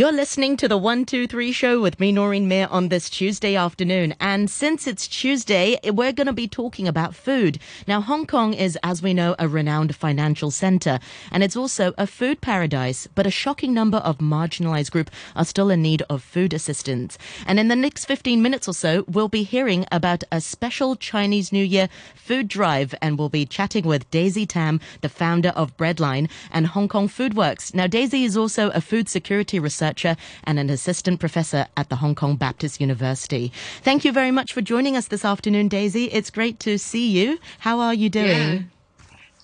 You're listening to the 123 show with me, Noreen Mir, on this Tuesday afternoon. And since it's Tuesday, we're going to be talking about food. Now, Hong Kong is, as we know, a renowned financial center, and it's also a food paradise. But a shocking number of marginalized groups are still in need of food assistance. And in the next 15 minutes or so, we'll be hearing about a special Chinese New Year food drive, and we'll be chatting with Daisy Tam, the founder of Breadline and Hong Kong Foodworks. Now, Daisy is also a food security researcher researcher and an assistant professor at the Hong Kong Baptist University. Thank you very much for joining us this afternoon, Daisy. It's great to see you. How are you doing? Yeah.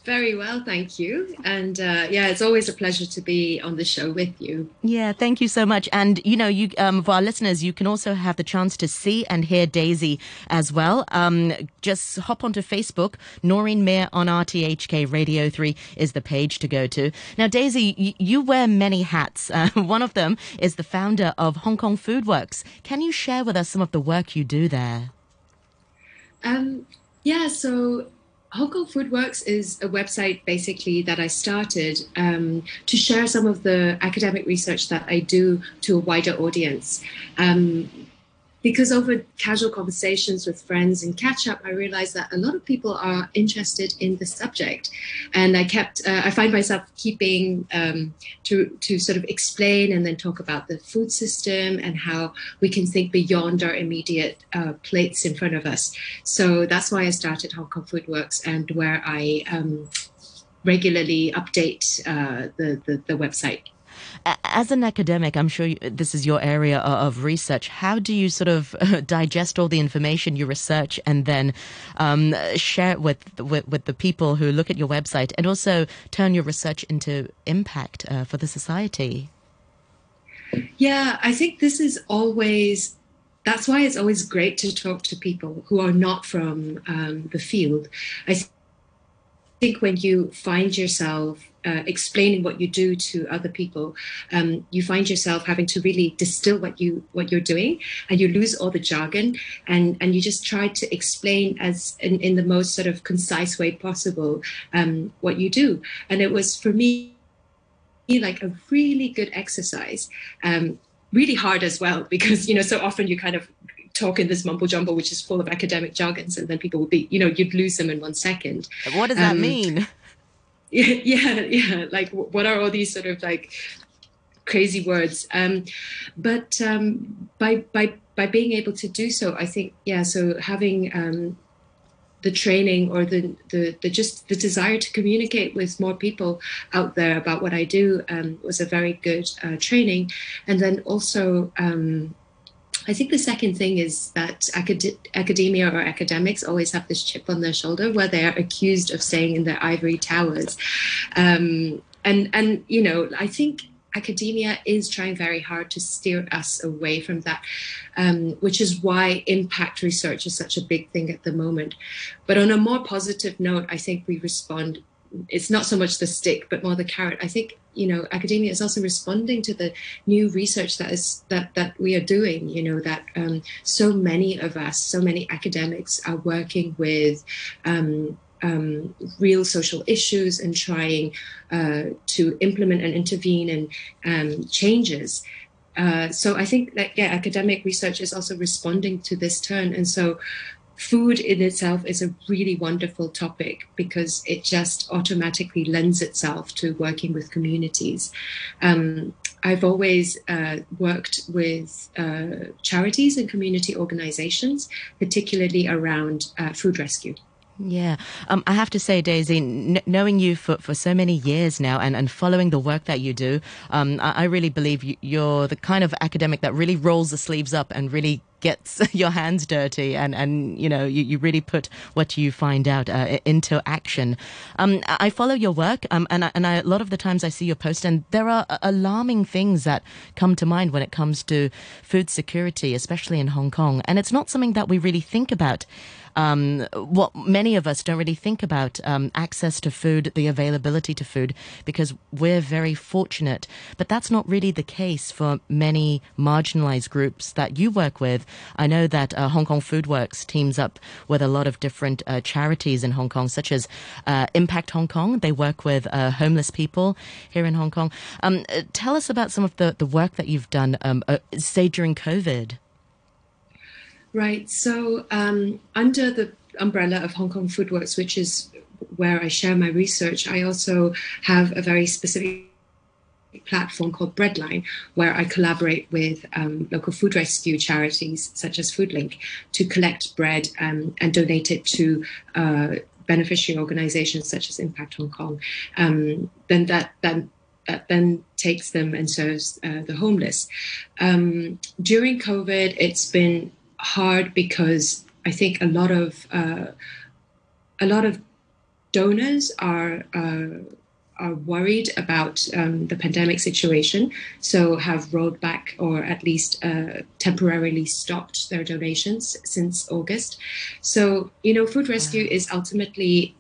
Very well, thank you. And uh, yeah, it's always a pleasure to be on the show with you. Yeah, thank you so much. And you know, you um, for our listeners, you can also have the chance to see and hear Daisy as well. Um, just hop onto Facebook. Noreen Mir on RTHK Radio Three is the page to go to. Now, Daisy, you, you wear many hats. Uh, one of them is the founder of Hong Kong Foodworks. Can you share with us some of the work you do there? Um, yeah, so Hong Kong Foodworks is a website basically that I started um, to share some of the academic research that I do to a wider audience. Um, because over casual conversations with friends and catch up, I realized that a lot of people are interested in the subject, and I kept uh, I find myself keeping um, to to sort of explain and then talk about the food system and how we can think beyond our immediate uh, plates in front of us. So that's why I started Hong Kong Food Works and where I um, regularly update uh, the, the the website as an academic, I'm sure you, this is your area of research. How do you sort of digest all the information you research and then um, share it with, with, with the people who look at your website, and also turn your research into impact uh, for the society? Yeah, I think this is always that's why it's always great to talk to people who are not from um, the field. I think when you find yourself uh, explaining what you do to other people, um, you find yourself having to really distill what you what you're doing, and you lose all the jargon, and and you just try to explain as in, in the most sort of concise way possible um, what you do. And it was for me like a really good exercise. Um, really hard as well because you know so often you kind of talk in this mumble jumble which is full of academic jargons and then people would be you know you'd lose them in one second what does that um, mean yeah yeah like what are all these sort of like crazy words? Um but um by by by being able to do so i think yeah so having um the training or the, the, the just the desire to communicate with more people out there about what I do um, was a very good uh, training, and then also um, I think the second thing is that acad- academia or academics always have this chip on their shoulder where they are accused of staying in their ivory towers. Um, and, and, you know, I think academia is trying very hard to steer us away from that, um, which is why impact research is such a big thing at the moment. But on a more positive note, I think we respond it's not so much the stick but more the carrot. I think you know academia is also responding to the new research that is that that we are doing you know that um, so many of us so many academics are working with um, um, real social issues and trying uh, to implement and intervene in um, changes. Uh, so I think that yeah, academic research is also responding to this turn, and so food in itself is a really wonderful topic because it just automatically lends itself to working with communities. Um, I've always uh, worked with uh, charities and community organizations, particularly around uh, food rescue. Yeah, um, I have to say, Daisy, n- knowing you for, for so many years now and, and following the work that you do, um, I, I, really believe you, you're the kind of academic that really rolls the sleeves up and really gets your hands dirty and, and you know, you, you really put what you find out uh, into action. Um, I follow your work um, and, I, and I, a lot of the times I see your post and there are alarming things that come to mind when it comes to food security, especially in Hong Kong. And it's not something that we really think about um, what many of us don't really think about um, access to food, the availability to food, because we're very fortunate. But that's not really the case for many marginalized groups that you work with. I know that uh, Hong Kong Food Works teams up with a lot of different uh, charities in Hong Kong, such as uh, Impact Hong Kong. They work with uh, homeless people here in Hong Kong. Um, uh, tell us about some of the, the work that you've done, um, uh, say, during COVID. Right. So, um, under the umbrella of Hong Kong Foodworks, which is where I share my research, I also have a very specific platform called Breadline, where I collaborate with um, local food rescue charities such as Foodlink to collect bread um, and donate it to uh, beneficiary organizations such as Impact Hong Kong. Um, then that then that then takes them and serves uh, the homeless. Um, during COVID, it's been hard because I think a lot of uh, a lot of donors are uh, are worried about um, the pandemic situation, so have rolled back or at least uh, temporarily stopped their donations since August. So you know, food rescue is ultimately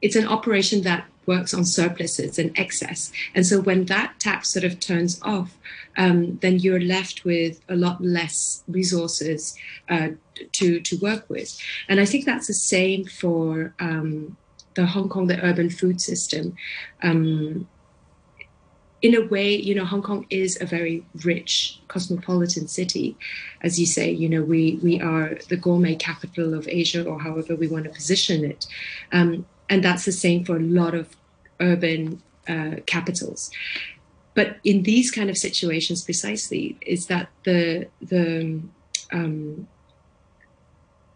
it's an operation that works on surpluses and excess, and so when that tap sort of turns off, um, then you're left with a lot less resources uh, to to work with, and I think that's the same for. Um, the Hong Kong, the urban food system. Um, in a way, you know, Hong Kong is a very rich cosmopolitan city, as you say. You know, we we are the gourmet capital of Asia, or however we want to position it, um, and that's the same for a lot of urban uh, capitals. But in these kind of situations, precisely, is that the the um,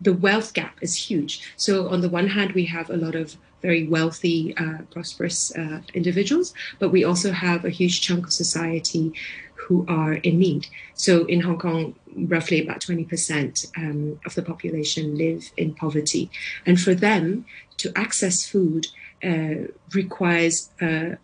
the wealth gap is huge. So on the one hand, we have a lot of very wealthy, uh, prosperous uh, individuals, but we also have a huge chunk of society who are in need. So in Hong Kong, roughly about 20% um, of the population live in poverty. And for them to access food uh, requires uh,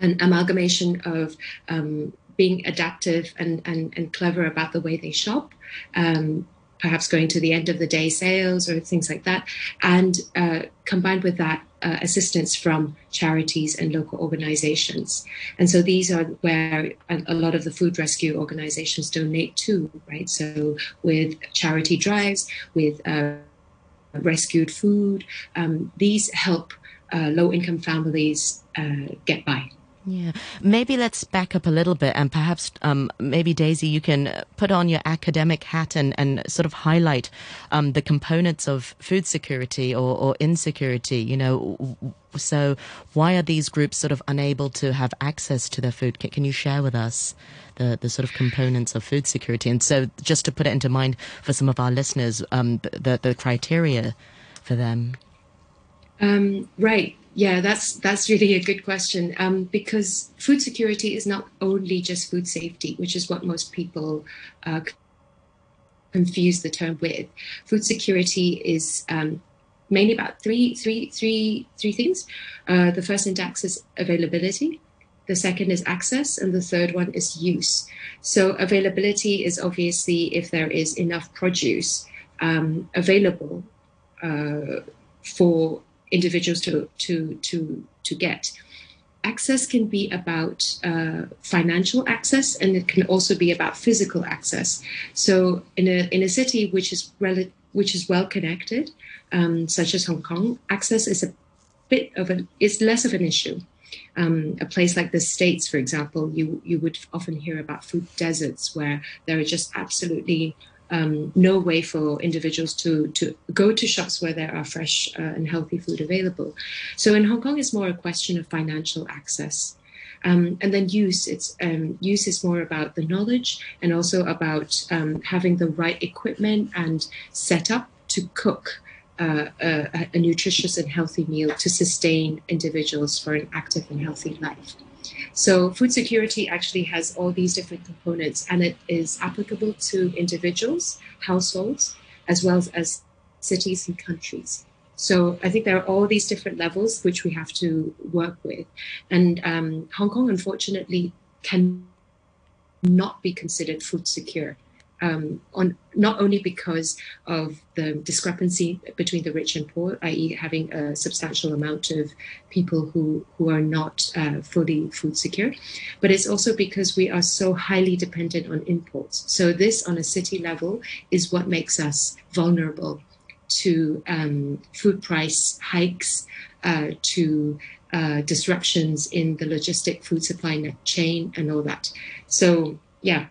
an amalgamation of um, being adaptive and, and, and clever about the way they shop, um, perhaps going to the end of the day sales or things like that. And uh, combined with that, uh, assistance from charities and local organizations. And so these are where a, a, lot of the food rescue organizations donate to, right? So with charity drives, with uh, rescued food, um, these help uh, low income families uh, get by. Yeah, maybe let's back up a little bit, and perhaps um, maybe Daisy, you can put on your academic hat and, and sort of highlight um, the components of food security or, or insecurity. You know, so why are these groups sort of unable to have access to their food? Can, can you share with us the the sort of components of food security? And so, just to put it into mind for some of our listeners, um, the the criteria for them. Um, right. Yeah, that's that's really a good question um, because food security is not only just food safety, which is what most people uh, confuse the term with. Food security is um, mainly about three, three, three, three things. Uh, the first index is availability. The second is access, and the third one is use. So availability is obviously if there is enough produce um, available uh, for individuals to to to to get. Access can be about uh, financial access, and it can also be about physical access. So, in a in a city which is rel- which is well connected, um, such as Hong Kong, access is a bit of an is less of an issue. Um, a place like the States, for example, you you would often hear about food deserts where there are just absolutely um, no way for individuals to to go to shops where there are fresh uh, and healthy food available. So in Hong Kong, it's more a question of financial access. Um, and then use it's um, use is more about the knowledge and also about um, having the right equipment and setup to cook uh, a, a nutritious and healthy meal to sustain individuals for an active and healthy life. So food security actually has all these different components and it is applicable to individuals, households, as well as cities and countries. So I think there are all these different levels which we have to work with. And um, Hong Kong, unfortunately, can not be considered food secure um, on not only because of the discrepancy between the rich and poor, i.e., having a substantial amount of people who who are not uh, fully food secure, but it's also because we are so highly dependent on imports. So this, on a city level, is what makes us vulnerable to um, food price hikes, uh, to uh, disruptions in the logistic food supply chain, and all that. So yeah,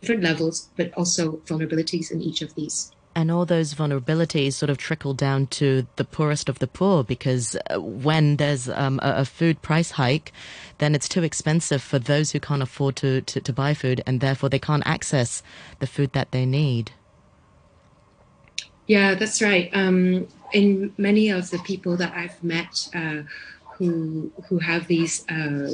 different levels, but also vulnerabilities in each of these. And all those vulnerabilities sort of trickle down to the poorest of the poor because uh, when there's um, a, food price hike, then it's too expensive for those who can't afford to, to, to buy food and therefore they can't access the food that they need. Yeah, that's right. Um, in many of the people that I've met uh, who who have these uh,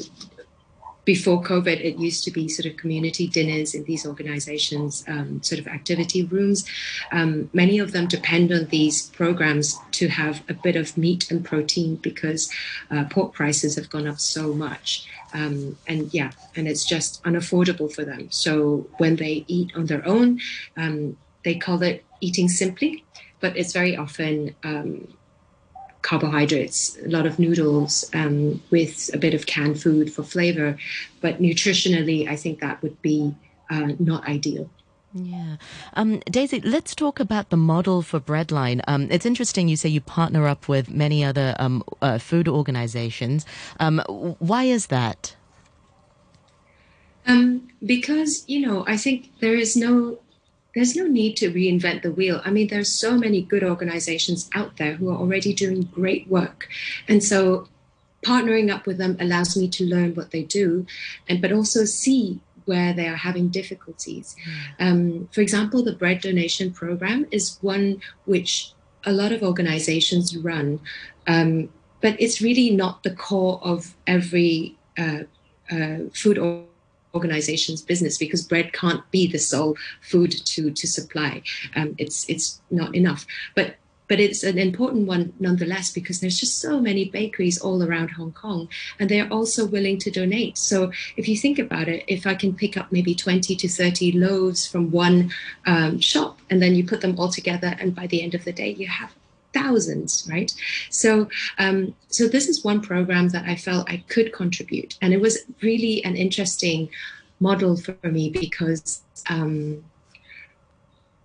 before COVID, it used to be sort of community dinners in these organizations, um, sort of activity rooms. Um, many of them depend on these programs to have a bit of meat and protein because uh, pork prices have gone up so much. Um, and yeah, and it's just unaffordable for them. So when they eat on their own, um, they call it eating simply, but it's very often um, carbohydrates, a lot of noodles um, with a bit of canned food for flavor. But nutritionally, I think that would be uh, not ideal. Yeah. Um, Daisy, let's talk about the model for Breadline. Um, it's interesting you say you partner up with many other um, uh, food organizations. Um, why is that? Um, because, you know, I think there is no there's no need to reinvent the wheel. I mean, there's so many good organizations out there who are already doing great work. And so partnering up with them allows me to learn what they do and but also see where they are having difficulties. Hmm. Um, for example, the bread donation program is one which a lot of organizations run, um, but it's really not the core of every uh, uh, food organization's business because bread can't be the sole food to to supply. Um, it's it's not enough, but but it's an important one nonetheless because there's just so many bakeries all around Hong Kong and they're also willing to donate. So if you think about it, if I can pick up maybe 20 to 30 loaves from one um, shop and then you put them all together and by the end of the day you have thousands, right? So, um, so this is one program that I felt I could contribute, and it was really an interesting model for me because um,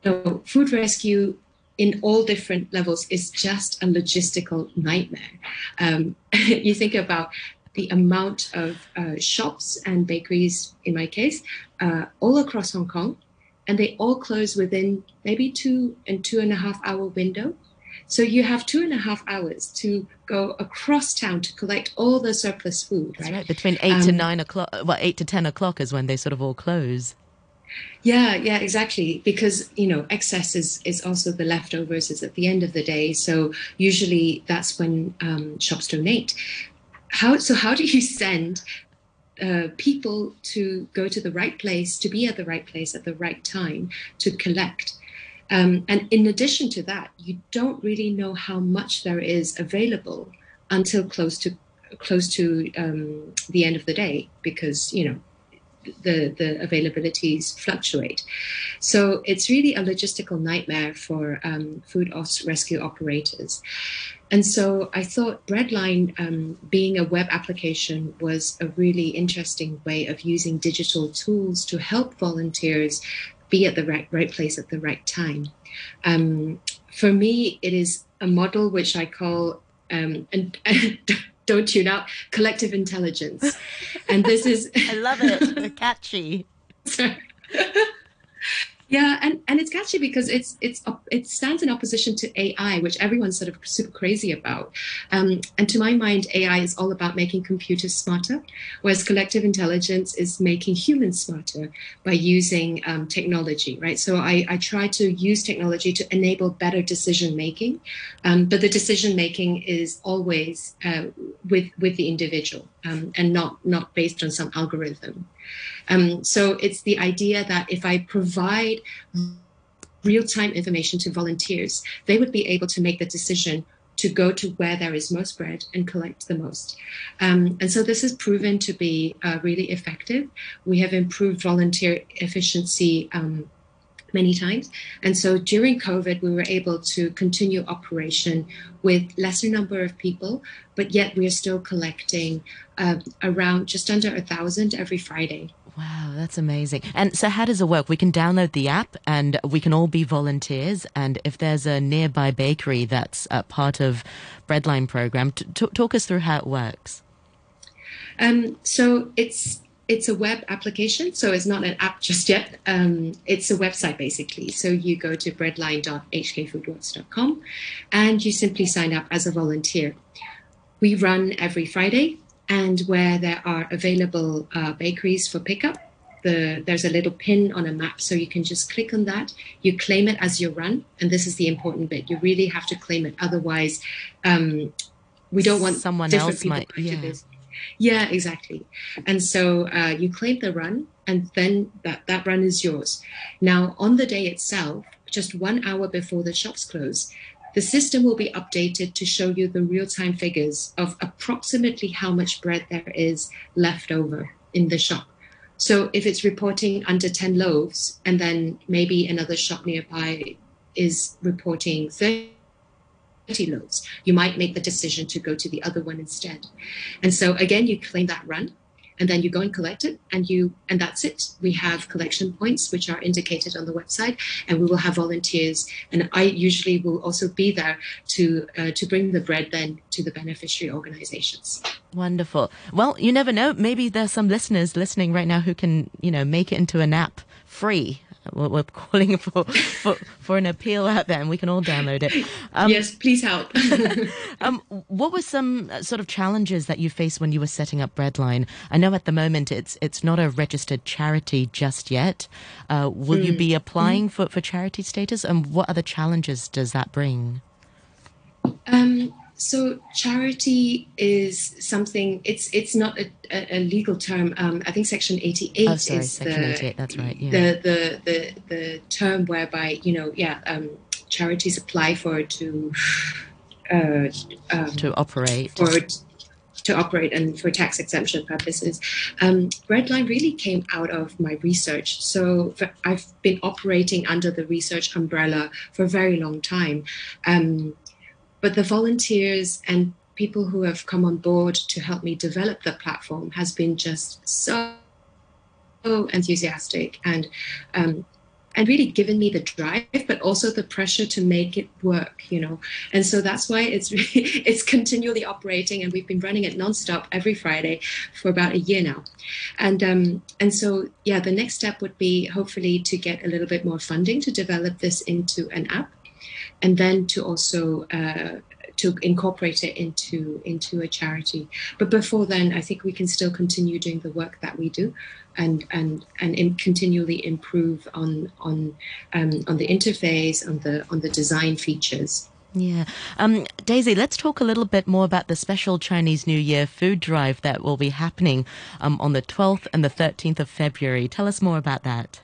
know, food rescue in all different levels is just a logistical nightmare. Um, you think about the amount of uh, shops and bakeries, in my case, uh, all across Hong Kong, and they all close within maybe two and two and a half hour window. So you have two and a half hours to go across town to collect all the surplus food, right? right. Between eight um, to nine o'clock, well, eight to 10 o'clock is when they sort of all close. Yeah, yeah, exactly. Because you know, excess is is also the leftovers. Is at the end of the day. So usually that's when um, shops donate. How so? How do you send uh, people to go to the right place, to be at the right place at the right time, to collect? Um, and in addition to that, you don't really know how much there is available until close to close to um, the end of the day, because you know the the availabilities fluctuate. So it's really a logistical nightmare for um, food rescue operators. And so I thought Breadline, um, being a web application, was a really interesting way of using digital tools to help volunteers be at the right, right place at the right time. Um, for me, it is a model which I call, um, and, and don't tune out, collective intelligence. And this is. I love it. catchy. Yeah, and, and it's catchy because it's it's it stands in opposition to AI, which everyone's sort of super crazy about. Um, and to my mind, AI is all about making computers smarter, whereas collective intelligence is making humans smarter by using um, technology, right? So I, I try to use technology to enable better decision making, um, but the decision making is always uh, with with the individual um, and not not based on some algorithm. Um, so it's the idea that if I provide real time information to volunteers, they would be able to make the decision to go to where there is most bread and collect the most. Um, and so this has proven to be uh, really effective. We have improved volunteer efficiency um, many times. And so during COVID, we were able to continue operation with lesser number of people, but yet we are still collecting uh, around just under a thousand every Friday. Wow, that's amazing. And so, how does it work? We can download the app and we can all be volunteers. And if there's a nearby bakery that's a part of Breadline program, t- talk us through how it works. Um, so it's it's a web application, so it's not an app just yet. Um, it's a website basically. So you go to breadline.hkfoodworks.com and you simply sign up as a volunteer. We run every Friday, and where there are available uh, bakeries for pickup, the, there's a little pin on a map, so you can just click on that. You claim it as your run, and this is the important bit. You really have to claim it, otherwise, um, we don't want someone else might. Yeah. Yeah, exactly. And so uh, you claim the run, and then that, that run is yours. Now, on the day itself, just one hour before the shops close, the system will be updated to show you the real time figures of approximately how much bread there is left over in the shop. So if it's reporting under 10 loaves, and then maybe another shop nearby is reporting 30 loads, you might make the decision to go to the other one instead. And so again, you claim that run and then you go and collect it and you and that's it. We have collection points which are indicated on the website and we will have volunteers. And i usually will also be there to uh, to bring the bread then to the beneficiary organizations. Wonderful. Well you never know. Maybe there's some listeners listening right now who can you know make it into an app free we're calling for, for, for an appeal out there and we can all download it. Um, yes, please help. um, what were some uh, sort of challenges that you faced when you were setting up Breadline? I know at the moment it's it's not a registered charity just yet. Uh, will mm. you be applying mm. for, for charity status and what other challenges does that bring? Um, so charity is something. It's it's not a, a, legal term. Um, I think Section eighty eight oh, sorry, is Section the, 88, That's right. Yeah. The, the the the term whereby you know yeah um, charities apply for to uh, um, to operate for to operate and for tax exemption purposes. Um, Breadline really came out of my research. So I've been operating under the research umbrella for a very long time. Um, but the volunteers and people who have come on board to help me develop the platform has been just so enthusiastic and um, and really given me the drive, but also the pressure to make it work, you know. And so that's why it's really, it's continually operating, and we've been running it nonstop every Friday for about a year now. And um, and so yeah, the next step would be hopefully to get a little bit more funding to develop this into an app and then to also uh, to incorporate it into into a charity. But before then, I think we can still continue doing the work that we do, and and and in, continually improve on on um, on the interface, on the on the design features. Yeah. Um, Daisy, let's talk a little bit more about the special Chinese New Year food drive that will be happening um, on the 12th and the 13th of February. Tell us more about that.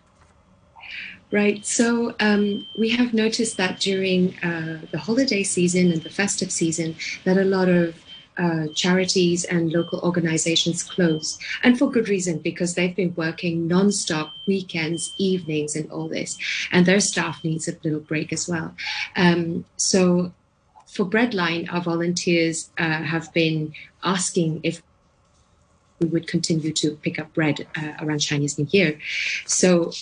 Right. So um, we have noticed that during uh, the holiday season and the festive season, that a lot of uh, charities and local organizations close, and for good reason because they've been working nonstop weekends, evenings, and all this, and their staff needs a little break as well. Um, so for Breadline, our volunteers uh, have been asking if we would continue to pick up bread uh, around Chinese New Year. So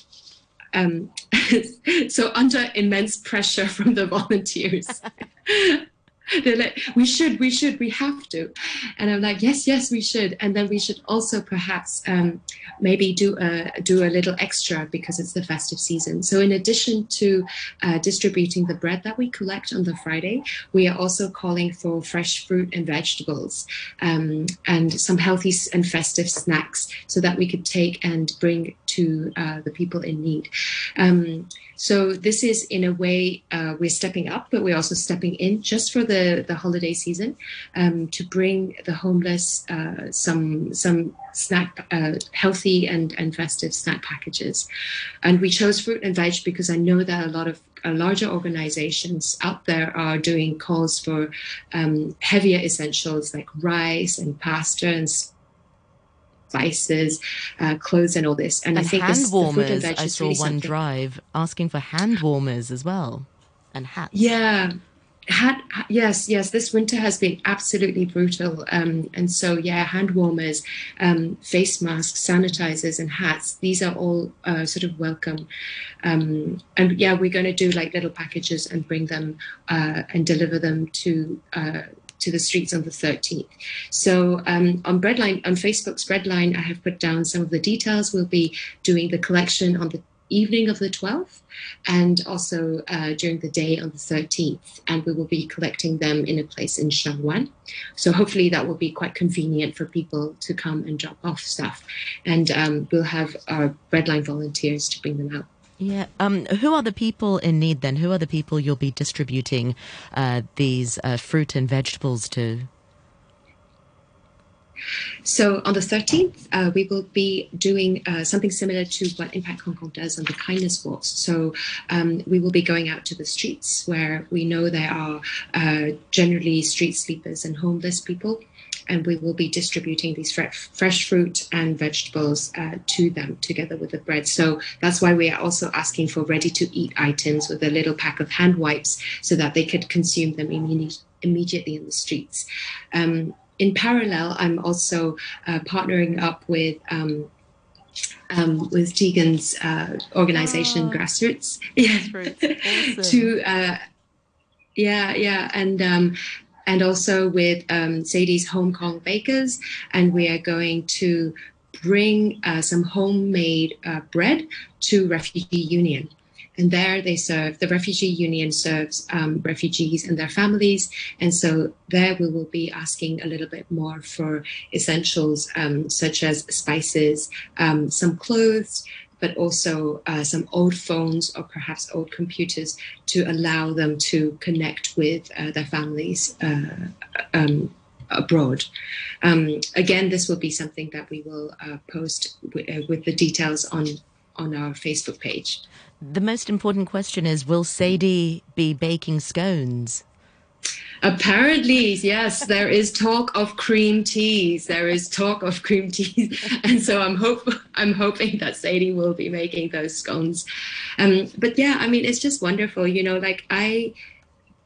um, so under immense pressure from the volunteers they're like we should we should we have to. And i'm like yes yes we should. And then we should also perhaps um, maybe do a do a little extra because it's the festive season. So in addition to uh, distributing the bread that we collect on the friday we are also calling for fresh fruit and vegetables um, and some healthy and festive snacks so that we could take and bring to uh, the people in need. Um, so this is, in a way, uh, we're stepping up, but we're also stepping in just for the, the holiday season um, to bring the homeless uh, some some snack, uh, healthy and, and festive snack packages. And we chose fruit and veg because I know that a lot of uh, larger organizations out there are doing calls for um, heavier essentials like rice and pasta and spices, uh, clothes, and all this. And, and I think hand this, warmers. I saw really one something. drive asking for hand warmers as well, and hats. Yeah, hat yes yes this winter has been absolutely brutal um, and so yeah hand warmers um, face masks sanitizers and hats these are all uh, sort of welcome um, and yeah we're going to do like little packages and bring them uh, and deliver them to uh, to the streets on the 13th. So um, on Breadline, on Facebook's Breadline, I have put down some of the details. We'll be doing the collection on the evening of the 12th and also uh, during the day on the 13th. And we will be collecting them in a place in Sheung Wan. So hopefully that will be quite convenient for people to come and drop off stuff. And um, we'll have our Breadline volunteers to bring them out. Yeah. Um, who are the people in need then? Who are the people you'll be distributing uh, these uh, fruit and vegetables to? So on the 13th, uh, we will be doing uh, something similar to what Impact Hong Kong does on the kindness walks. So um, we will be going out to the streets where we know there are uh, generally street sleepers and homeless people and we will be distributing these fresh, fresh fruit and vegetables uh, to them together with the bread. So that's why we are also asking for ready to eat items with a little pack of hand wipes so that they could consume them immediately immediately in the streets. Um, in parallel, I'm also uh, partnering up with um, um, with Tegan's uh, organization, oh, Grassroots, yeah, awesome. to uh, yeah, yeah, and um, and also with um, Sadie's Hong Kong Bakers, and we are going to bring uh, some homemade uh, bread to Refugee Union. And there they serve, the Refugee Union serves um, refugees and their families. And so there we will be asking a little bit more for essentials um, such as spices, um, some clothes, but also uh, some old phones or perhaps old computers to allow them to connect with uh, their families uh, um, abroad. Um, again, this will be something that we will uh, post w- uh, with the details on on our Facebook page. The most important question is Will Sadie be baking scones? Apparently, yes, there is talk of cream teas. There is talk of cream teas, and so I'm hope I'm hoping that Sadie will be making those scones. Um, but yeah, I mean, it's just wonderful, you know. Like I,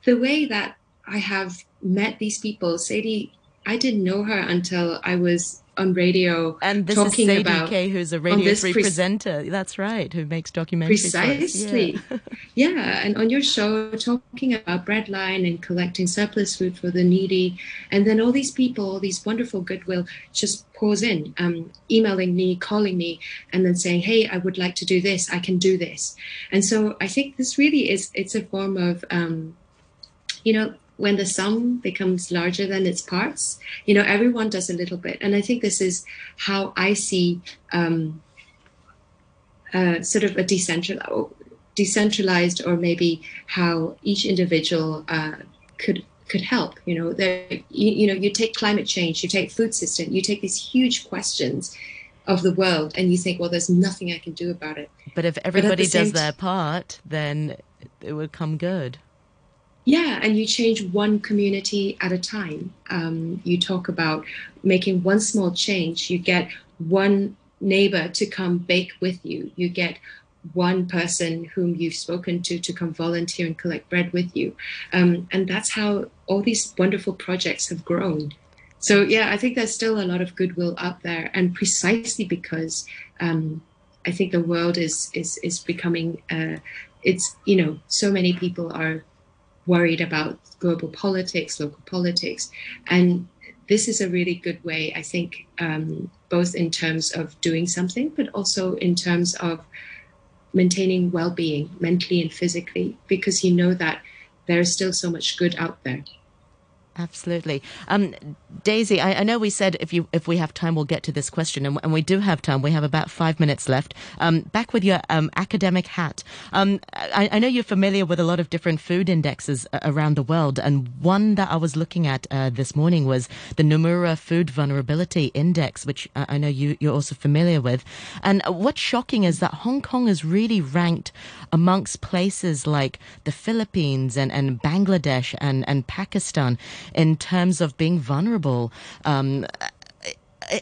the way that I have met these people, Sadie, I didn't know her until I was on radio and this talking is Sadie about Kay, who's a Radio Three pre- presenter. That's right, who makes documentaries. Precisely, yeah. yeah. And on your show, talking about breadline and collecting surplus food for the needy, and then all these people, all these wonderful goodwill, just pours in, um, emailing me, calling me, and then saying, "Hey, I would like to do this. I can do this." And so I think this really is it's a form of um, you know when the sum becomes larger than its parts, you know, everyone does a little bit. And I think this is how I see um, uh, sort of a decentralized, decentralized, or maybe how each individual uh, could could help. You know, there, you, you know, you take climate change, you take food system, you take these huge questions of the world, and you think, well, there's nothing I can do about it. But if everybody but does their part, then it would come good. Yeah, and you change one community at a time. Um, you talk about making one small change. You get one neighbor to come bake with you. You get one person whom you've spoken to to come volunteer and collect bread with you. Um, and that's how all these wonderful projects have grown. So, yeah, I think there's still a lot of goodwill out there. And precisely because um, I think the world is, is, is becoming, uh, it's, you know, so many people are worried about global politics, local politics. And this is a really good way, I think, um, both in terms of doing something, but also in terms of maintaining well being mentally and physically, because you know that there is still so much good out there. Absolutely, um, Daisy. I, I, know we said if you if we have time, we'll get to this question, and, and we do have time. We have about five minutes left. Um, back with your um, academic hat. Um, I, I, know you're familiar with a lot of different food indexes uh, around the world, and one that I was looking at uh, this morning was the Nomura Food Vulnerability Index, which I know you you're also familiar with. And what's shocking is that Hong Kong is really ranked amongst places like the Philippines and, and Bangladesh and, and Pakistan in terms of being vulnerable. Um,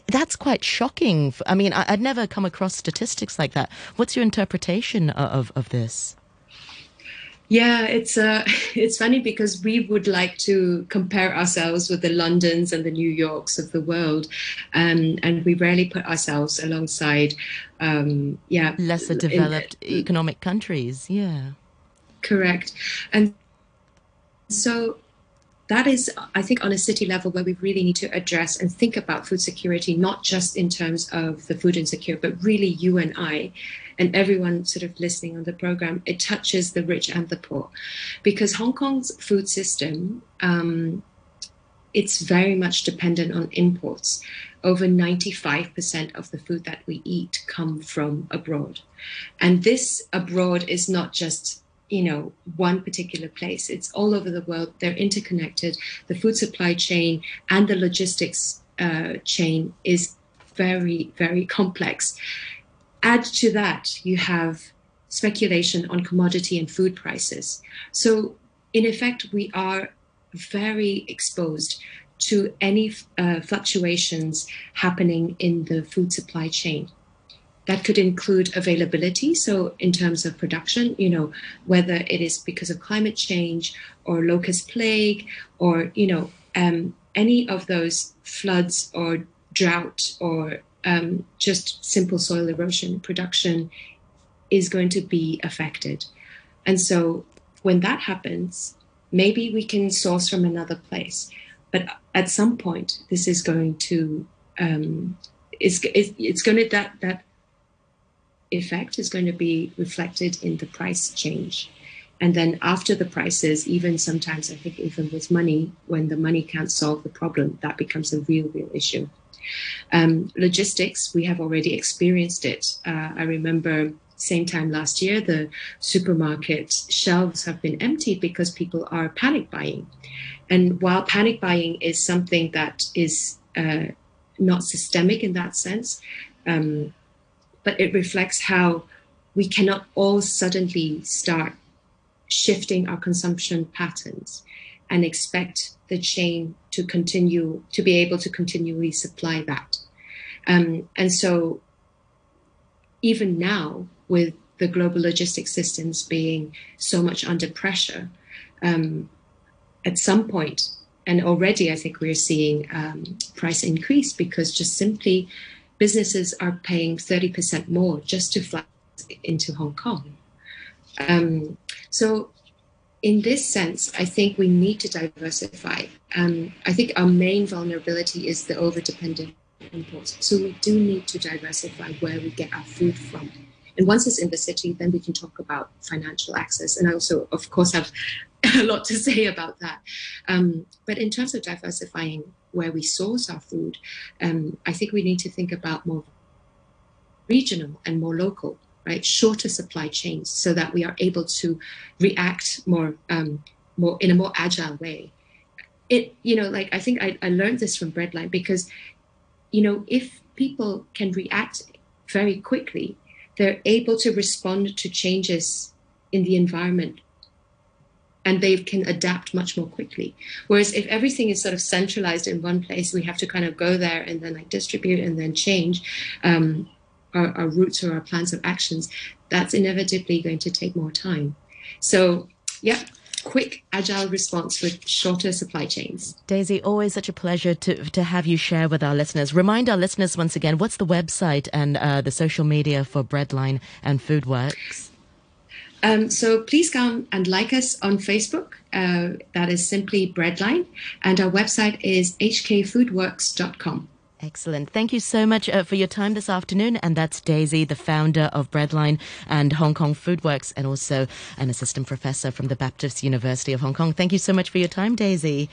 that's quite shocking. I mean, I'd never come across statistics like that. What's your interpretation of, of this? Yeah, it's uh, it's funny because we would like to compare ourselves with the Londons and the New Yorks of the world, um, and we rarely put ourselves alongside, um, yeah, lesser developed in, economic countries. Yeah, correct, and so that is, I think, on a city level where we really need to address and think about food security, not just in terms of the food insecure, but really you and I and everyone sort of listening on the program. It touches the rich and the poor because Hong Kong's food system. Um, it's very much dependent on imports. Over 95% of the food that we eat come from abroad. And this abroad is not just you know one particular place it's all over the world they're interconnected the food supply chain and the logistics uh, chain is very very complex add to that you have speculation on commodity and food prices so in effect we are very exposed to any uh, fluctuations happening in the food supply chain that could include availability. So, in terms of production, you know, whether it is because of climate change or locust plague or, you know, um, any of those floods or drought or um, just simple soil erosion, production is going to be affected. And so, when that happens, maybe we can source from another place. But at some point, this is going to um, it's, it's going to that that effect is going to be reflected in the price change. And then after the prices, even sometimes I think even with money, when the money can't solve the problem, that becomes a real, real issue. Um, logistics, we have already experienced it. Uh, I remember same time last year, the supermarket shelves have been emptied because people are panic buying. And while panic buying is something that is uh, not systemic in that sense, um, but it reflects how we cannot all suddenly start shifting our consumption patterns and expect the chain to continue to be able to continually supply that. Um, and so, even now, with the global logistics systems being so much under pressure, um, at some point, and already I think we're seeing um, price increase because just simply businesses are paying 30% more just to fly into Hong Kong. Um, so, in this sense, I think we need to diversify. Um, I think our main vulnerability is the over dependent imports. So, we do need to diversify where we get our food from. And once it's in the city, then we can talk about financial access. And I also, of course, have a lot to say about that. Um, but in terms of diversifying where we source our food, um, I think we need to think about more regional and more local, right? Shorter supply chains so that we are able to react more, um, more in a more agile way. It, you know, like I think I, I learned this from Breadline because, you know, if people can react very quickly, they're able to respond to changes in the environment and they can adapt much more quickly. Whereas if everything is sort of centralized in one place, we have to kind of go there and then like distribute and then change um, our, our routes or our plans of actions. That's inevitably going to take more time. So, yeah, quick, agile response with shorter supply chains. Daisy, always such a pleasure to, to have you share with our listeners. Remind our listeners once again what's the website and uh, the social media for Breadline and Foodworks? Um, so please come and like us on Facebook. Uh, that is simply Breadline. And our website is hkfoodworks.com. Excellent. Thank you so much uh, for your time this afternoon. And that's Daisy, the founder of Breadline and Hong Kong Foodworks, and also an assistant professor from the Baptist University of Hong Kong. Thank you so much for your time, Daisy.